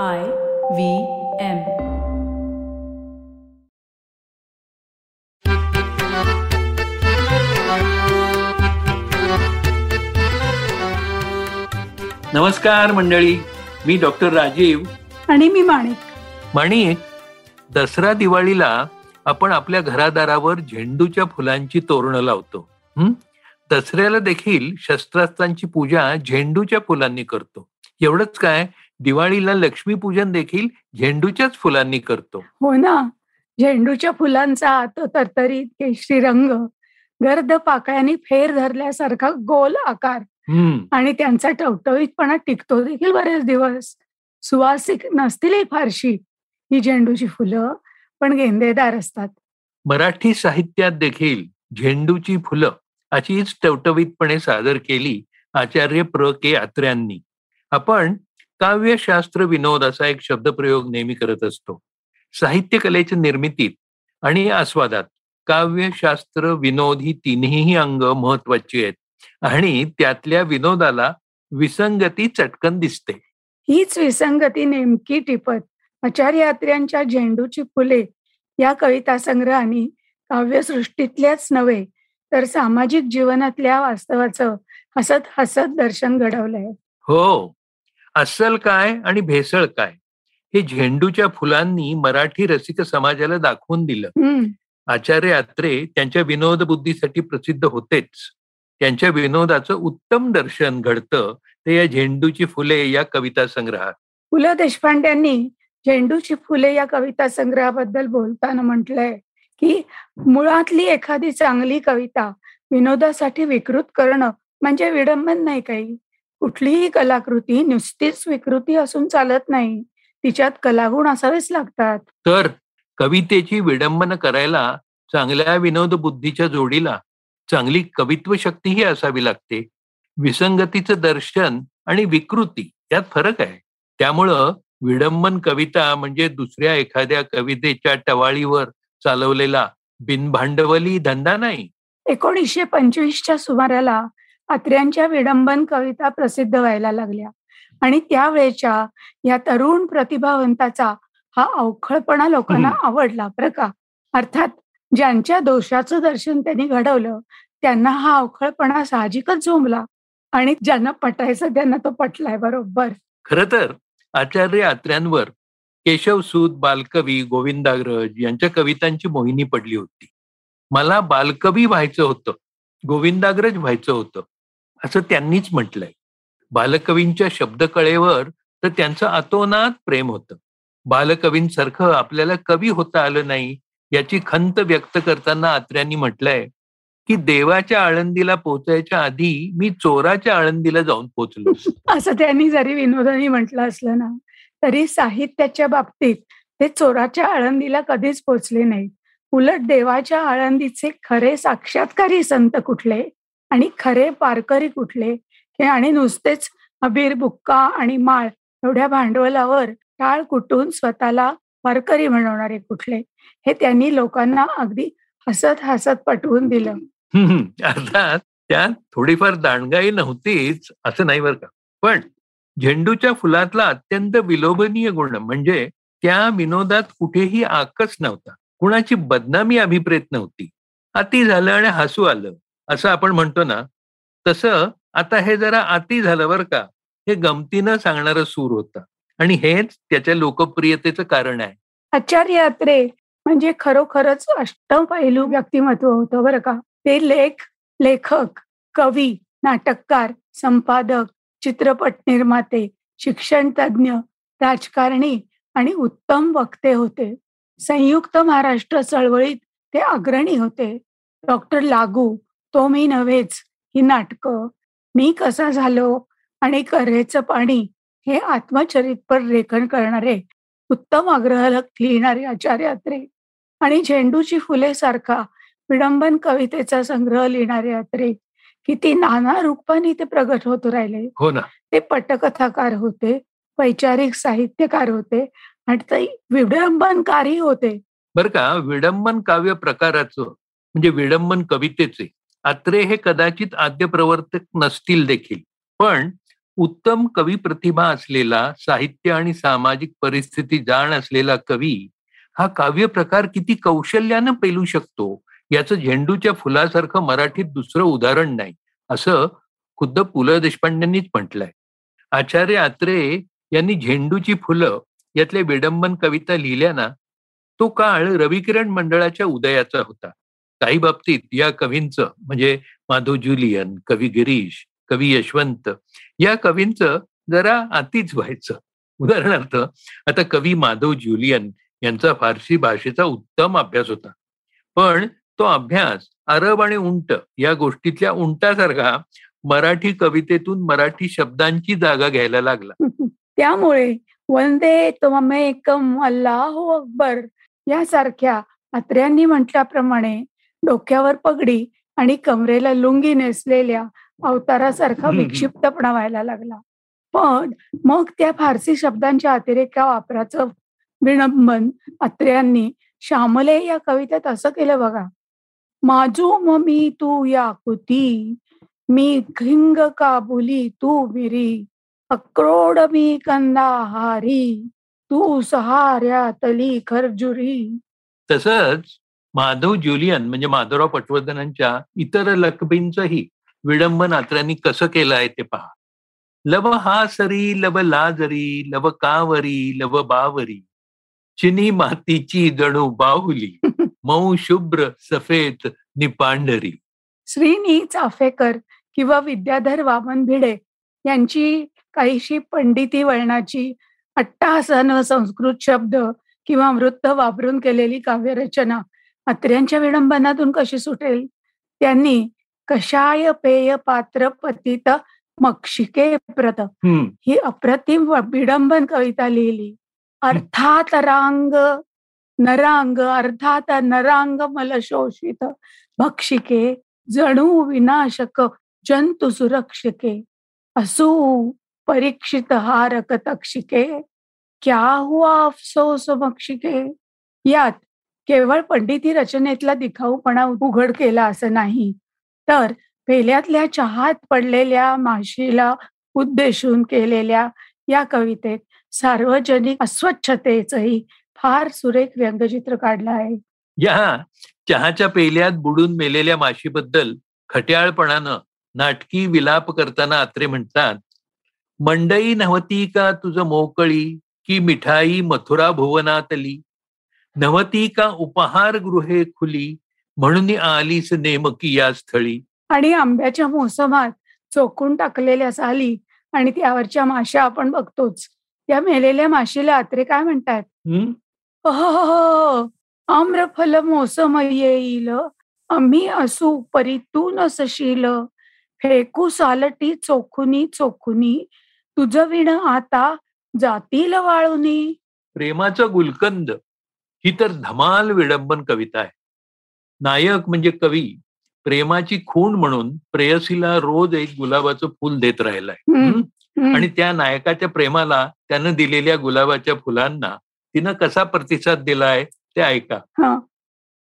I V M. नमस्कार मंडळी मी doctor Rajiv. आणि मी माणिक. माणिक दसरा दिवाळीला आपण आपल्या घरादारावर झेंडूच्या फुलांची तोरणं लावतो. हं? दसऱ्याला देखील शस्त्रास्त्रांची पूजा झेंडूच्या फुलांनी करतो. एवढंच काय? दिवाळीला लक्ष्मीपूजन देखील झेंडूच्याच फुलांनी करतो. हो ना. झेंडूच्या फुलांचा तो तरतरीत केशरी रंग गर्द पाकळ्यांनी फेर धरल्यासारखा गोल आकार आणि त्यांचा टवटवीतपणा टिकतो देखील बरेच दिवस. सुवासिक नसतीलही फारशी ही झेंडूची फुलं पण गेंदेदार असतात. मराठी साहित्यात देखील झेंडूची फुलं अशीच टवटवीतपणे सादर केली आचार्य प्र. के. आत्र्यांनी. आपण काव्यशास्त्र विनोद असा एक शब्दप्रयोग नेहमी करत असतो. साहित्य कलेच्या निर्मितीत आणि आस्वादात काव्यशास्त्र विनोद ही तिन्ही अंग महत्वाची आहेत आणि त्यातल्या विनोदाला विसंगती चटकन दिसते. हीच विसंगती नेमकी टिपत आचार्य यात्र्यांच्या झेंडूची फुले या कविता संग्रहाने काव्यसृष्टीतल्याच नव्हे तर सामाजिक जीवनातल्या वास्तवाचं हसत हसत दर्शन घडवलंय. हो. अस्सल काय आणि भेसळ काय? हे झेंडूच्या फुलांनी मराठी रसिक समाजाला दाखवून दिलं. आचार्य अत्रे त्यांच्या विनोद बुद्धीसाठी प्रसिद्ध होतेच. त्यांच्या विनोदाचं उत्तम दर्शन घडतं ते या झेंडूची फुले या कविता संग्रहात. पु ल देशपांड्यांनी झेंडूची फुले या कविता संग्रहाबद्दल बोलताना म्हटलंय की मुळातली एखादी चांगली कविता विनोदासाठी विकृत करणं म्हणजे विडंबन नाही काही. कुठलीही कलाकृती नुसतीच विकृती असून चालत नाही. तिच्यात कलागुण असावेच लागतात. तर कवितेची विडंबन करायला चांगल्या विनोद बुद्धीच्या जोडीला चांगली कवित्व शक्तीही असावी लागते. विसंगतीचं दर्शन आणि विकृती यात फरक आहे. त्यामुळं विडंबन कविता म्हणजे दुसऱ्या एखाद्या कवितेच्या टवाळीवर चालवलेला बिनभांडवली धंदा नाही. एकोणीसशे पंचवीसच्या सुमाराला अत्र्यांच्या विडंबन कविता प्रसिद्ध व्हायला लागल्या. आणि त्यावेळेच्या या तरुण प्रतिभावंताचा हा अवखळपणा लोकांना आवडला बरं का. अर्थात ज्यांच्या दोषाचं दर्शन त्यांनी घडवलं त्यांना हा अवखळपणा साहजिकच झोंबला आणि ज्यांना पटायचं त्यांना तो पटलाय बरोबर. खर तर आचार्य आत्र्यांवर केशवसूत बालकवी गोविंदाग्रज यांच्या कवितांची मोहिनी पडली होती. मला बालकवी व्हायचं होतं गोविंदाग्रज व्हायचं होतं. असं त्यांनीच म्हटलंय. बालकवींच्या शब्दकळेवर तर त्यांचं अतोनात प्रेम होतं. बालकवींसारखं आपल्याला कवी होता आलं नाही याची खंत व्यक्त करताना आत्र्यांनी म्हटलंय की देवाच्या आळंदीला पोचायच्या आधी मी चोराच्या आळंदीला जाऊन पोचलो. असं त्यांनी जरी विनोदानी म्हटलं असलं ना तरी साहित्याच्या बाबतीत ते चोराच्या आळंदीला कधीच पोचले नाहीत. उलट देवाच्या आळंदीचे खरे साक्षात्कारी संत कुठले? आणि खरे पारकरी कुठले? हे आणि नुसतेच अबीर बुक्का आणि माळ एवढ्या भांडवलावर टाळ कुटून स्वतःला वारकरी म्हणवणारे कुठले? हे त्यांनी लोकांना अगदी हसत हसत पटवून दिलं. अर्थात त्यात थोडीफार दांडगाई नव्हतीच असं नाही बरं का? पण झेंडूच्या फुलातला अत्यंत विलोभनीय गुण म्हणजे त्या विनोदात कुठेही आकच नव्हता. कुणाची बदनामी अभिप्रेत नव्हती. अति झालं आणि हसू आलं. असं आपण म्हणतो ना तसं आता हे जरा अति झालं बरं का. हे गमतीनं सांगणारं सूर होता. आणि हेच त्याच्या लोकप्रियतेचं कारण आहे. आचार्य यात्रे म्हणजे खरोखरच अष्टपैलू व्यक्तिमत्व होतं बरं का. ते लेख लेखक कवी नाटककार संपादक चित्रपट निर्माते शिक्षण तज्ज्ञ राजकारणी आणि उत्तम वक्ते होते. संयुक्त महाराष्ट्र चळवळीत ते अग्रणी होते. डॉक्टर लागू तो मी नव्हेच. ही नाटकं. मी कसा झालो आणि करेचं पाणी हे आत्मचरितपर लेखन करणारे उत्तम आग्रहलक लिहिणारे आचार्य अत्रे आणि झेंडूची फुले सारखा विडंबन कवितेचा संग्रह लिहिणारे अत्रे किती नाना रूपाने ते प्रगट होत राहिले. हो ना. ते पटकथाकार होते वैचारिक साहित्यकार होते आणि ते विडंबनकारही होते. बरं का विडंबन काव्य प्रकाराचं म्हणजे विडंबन कवितेचे अत्रे हे कदाचित आद्य प्रवर्तक नसतील देखील. पण उत्तम कवी प्रतिभा असलेला साहित्य आणि सामाजिक परिस्थिती जाण असलेला कवी हा काव्य प्रकार किती कौशल्यानं पेलू शकतो? याचं झेंडूच्या फुलासारखं मराठीत दुसरं उदाहरण नाही असं खुद्द पु ल देशपांडेंनीच म्हटलंय. आचार्य आत्रे यांनी झेंडूची फुलं यातले विडंबन कविता लिहिल्या ना तो काळ रविकिरण मंडळाच्या उदयाचा होता. काही बाबतीत या कवींचं म्हणजे माधव ज्युलियन कवी गिरीश कवी यशवंत या कवींचं जरा अतिच व्हायचं. उदाहरणार्थ आता कवी माधव ज्युलियन यांचा फारसी भाषेचा उत्तम अभ्यास होता. पण तो अभ्यास अरब आणि उंट या गोष्टीतल्या उंटासारखा मराठी कवितेतून मराठी शब्दांची जागा घ्यायला लागला. त्यामुळे वंदे एकम अल्लाह अकबर यासारख्या अत्र्यांनी म्हटल्याप्रमाणे डोक्यावर पगडी आणि कमरेला लुंगी नेसलेल्या अवतारासारखा विक्षिप्तपणा व्हायला लागला. पण मग त्या फारसी शब्दांच्या अतिरेका वापराचं विणंबन अत्र्यांनी श्यामले या कवितेत असं केलं बघा. माझू मी तू या कुती मी खिंग काबुली तू मिरी अक्रोड मी कंदाहारी तू सहाऱ्यातली खरजुरी. तसंच माधव ज्युलियन म्हणजे माधवराव पटवर्धनांच्या इतर लकबींचंही विडंबन आत्र्यांनी कसं केलं आहे ते पहा. लव हा सरी लव लाजरी लव कावरी लव बावरी. चिनी मातीची जणू बाहुली. मऊ शुभ्र सफेद निपांढरी. श्रीनी चाफेकर किंवा विद्याधर वामन भिडे यांची काहीशी पंडिती वळणाची अट्टासन संस्कृत शब्द किंवा वृत्त वापरून केलेली काव्यरचना अत्र्यांच्या विडंबनातून कशी सुटेल? त्यांनी कशाय पेय पात्र पतित मक्षिके प्रत. ही अप्रतिम विडंबन कविता लिहिली. अर्थात रांग नरांग अर्थात नरांग मल शोषित. भक्षिके जणू विनाशक जंतु सुरक्षिके. असू परीक्षित हारक तक्षिके. क्या हुआ अफसोस मक्षिके? यात केवळ पंडिती रचनेतला दिखाऊपणा उघड केला असं नाही. तर पेल्यातल्या चहात पडलेल्या माशीला उद्देशून केलेल्या या कवितेत सार्वजनिक अस्वच्छतेचंही फार सुरेख व्यंगचित्र काढलं आहे. या चहाच्या पेल्यात बुडून मेलेल्या माशीबद्दल खट्याळपणानं नाटकी विलाप करताना आत्रे म्हणतात मंडई नव्हती का तुझ मोकळी की मिठाई मथुरा भुवनातली? नव्हती का उपहार गृहे खुली म्हणून आलीस नेमकी या स्थळी. आणि आंब्याच्या मोसमात चोखून टाकलेल्या साली आणि त्यावरच्या माश्या आपण बघतोच. त्या मेलेल्या माशीला आत्रे काय म्हणतात? आम्रफल मोसम येईल आम्ही असू परी तू नसशील. फेकू सालटी चोखुनी चोखुनी तुझ विण आता जातील वाळुनी. प्रेमाचं गुलकंद. ही तर धमाल विडंबन कविता आहे. नायक म्हणजे कवी प्रेमाची खूण म्हणून प्रेयसीला रोज एक गुलाबाचं फुल देत राहिलाय. आणि त्या नायकाच्या प्रेमाला त्यानं दिलेल्या गुलाबाच्या फुलांना तिनं कसा प्रतिसाद दिलाय ते ऐका.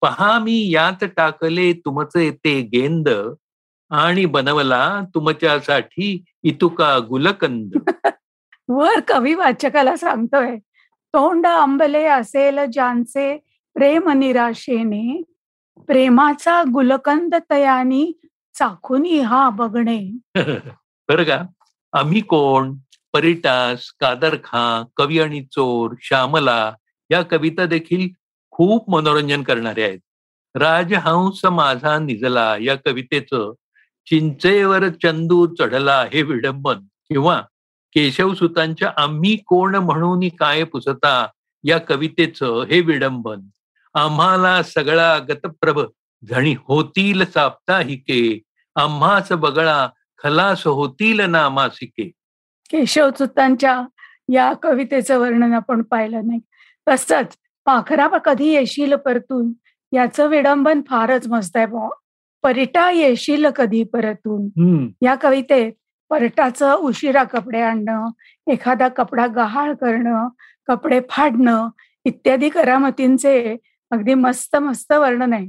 पहा मी यात टाकले तुमचे ते गेंद आणि बनवला तुमच्यासाठी इतुका गुलकंद. वर कवी वाचकाला सांगतोय. तोंड आंबले असेल ज्यांचे प्रेम निराशेने प्रेमाचा गुलकंद तयानी चाखून हा बघणे. बर का? आम्ही कोण? परिटास कादरखा कवी आणि चोर श्यामला या कविता देखील खूप मनोरंजन करणारे आहेत. राजहंस माझा निजला या कवितेचं चिंचेवर चंदू चढला हे विडंबन किंवा केशवसुतांच्या आम्ही कोण म्हणून काय पुसता या कवितेचं हे विडंबन. आम्हाला सगळा गतप्रभ झणी होतील साप्ताहिके. आम्हाच बगळा खलास होतील ना मासिके केशवसुतांच्या या कवितेचं वर्णन आपण पाहिलं नाही. तसंच पाखरा कधी येशील परतून? याचं विडंबन फारच मस्त आहे बा परिटा येशील कधी परतून? या कवितेत परटाचं उशिरा कपडे आणणं एखादा कपडा गहाळ करणं कपडे फाडणं इत्यादी करामतींचे अगदी मस्त मस्त वर्णन आहे.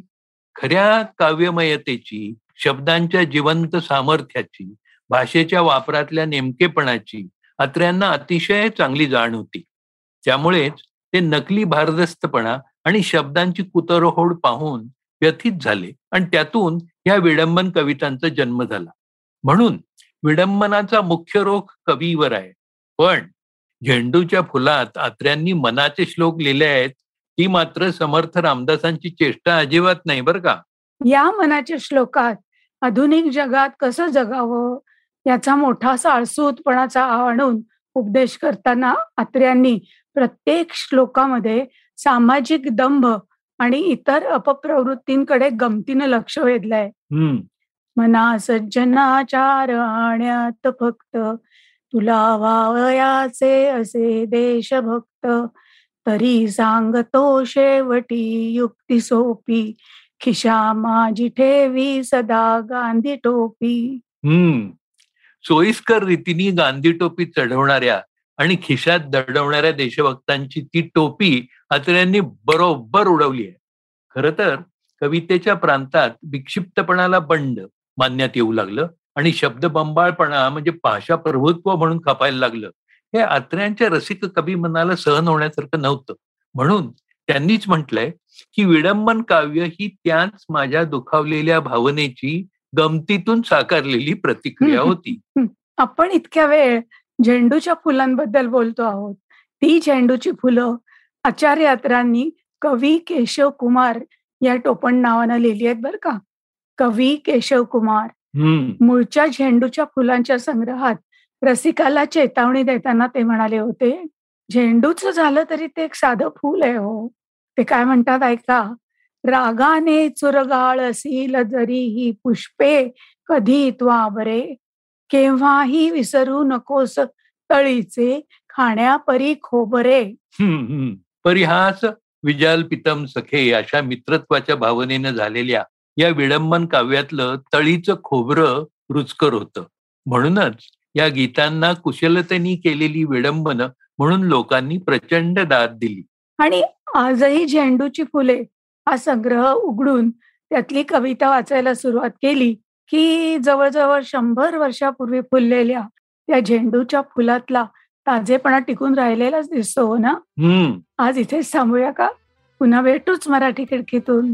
खऱ्या काव्यमयतेची शब्दांच्या जिवंत सामर्थ्याची भाषेच्या वापरातल्या नेमकेपणाची अत्र्यांना अतिशय चांगली जाण होती. त्यामुळेच ते नकली भारदस्तपणा आणि शब्दांची कुतरहोड पाहून व्यथित झाले आणि त्यातून या विडंबन कवितांचा जन्म झाला. म्हणून विडंबनाचा मुख्य रोख कवीवर आहे. पण झेंडूच्या फुलात आत्र्यांनी मनाचे श्लोक लिहिले आहेत ती मात्र समर्थ रामदासांची चेष्टा अजिबात नाही बरं का? या मनाच्या श्लोकात आधुनिक जगात कसं जगावं याचा मोठा साळसूतपणाचा आणून उपदेश करताना आत्र्यांनी प्रत्येक श्लोकामध्ये सामाजिक दंभ आणि इतर अपप्रवृत्तींकडे गमतीनं लक्ष वेधलंय. मना सज्जनाचार फक्त. तुला वावयाचे असे देशभक्त. तरी सांगतो शेवटी युक्ती सोपी. खिशा माझी ठेवी सदा गांधी टोपी. हम्म. सोयीस्कर रीतीने गांधी टोपी चढवणाऱ्या आणि खिशात दडवणाऱ्या देशभक्तांची ती टोपी अत्र्यांनी बरोबर उडवली आहे. खर तर कवितेच्या प्रांतात विक्षिप्तपणाला बंड मानण्यात येऊ लागलं. आणि शब्दबंबाळपणा म्हणजे भाषा प्रभुत्व म्हणून खपायला लागलं. हे आत्र्यांच्या रसिक कवी मनाला सहन होण्यासारखं नव्हतं. म्हणून त्यांनीच म्हटलंय की विडंबन काव्य ही त्याच माझ्या दुखावलेल्या भावनेची गमतीतून साकारलेली प्रतिक्रिया होती. आपण इतक्या वेळ झेंडूच्या फुलांबद्दल बोलतो आहोत. ती झेंडूची फुलं आचार्य यात्रांनी कवी केशव कुमार या टोपण नावानं लिहिली आहेत बरं का? कवी केशव कुमार. मूळच्या झेंडूच्या फुलांच्या संग्रहात रसिकाला चेतावणी देताना ते म्हणाले होते झेंडूच झालं तरी ते एक साधं फूल आहे हो. ते काय म्हणतात ऐका रागाने चुरगाळ असील जरी ही पुष्पे कधी बरे केव्हाही विसरू नकोस तळीचे खाण्यापरी खोबरे. परिहास विजाल पितम सखे अशा मित्रत्वाच्या भावनेनं झालेल्या या विडंबन काव्यातलं तळीचं खोबरं रुचकर होतं. म्हणूनच या गीतांना कुशलतेने केलेली विडंबन म्हणून लोकांनी प्रचंड दाद दिली. आणि आजही झेंडूची फुले हा संग्रह उघडून त्यातली कविता वाचायला सुरुवात केली की जवळजवळ शंभर वर्षापूर्वी फुललेल्या त्या झेंडूच्या फुलातला ताजेपणा टिकून राहिलेलाच दिसतो हो ना? हम्म. आज इथेच थांबूया का? पुन्हा भेटूच मराठी खिडकीतून.